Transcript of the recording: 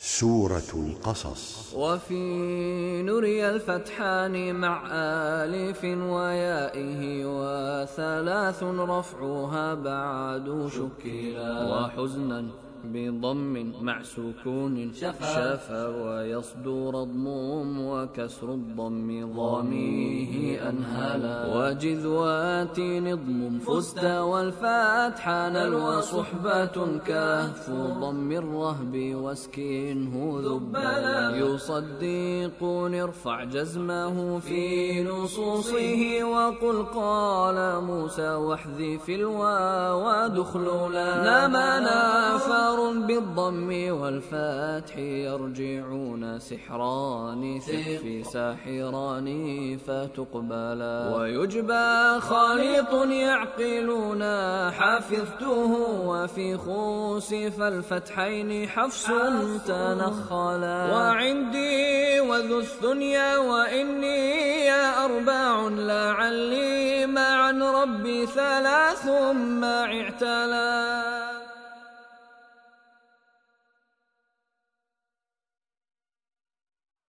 سورة القصص. وفي نري الفتحان مع آلف ويائه وثلاث رفعها بعد شكلا وحزنا. بضم مع سكون شفا ويصدر الضم وكسر الضم ضميه أنهلا وجذوات نضم فزت والفتح نل وصحبة كهف ضم الرهب واسكنه ذبلا يصدق ارفع جزمه في نصوصه وقل قال موسى واحذف الواو دخلولا. نما نافر بالضم والفتح يرجعون سحران ثف ساحران فتقبلا ويجبى خليط يعقلون حفظته وفي خوس فالفتحين حفص تنخلا وعندي وذو الثنيا وإني يا أربع لعلي معا ربي ثلاث ما اعتلا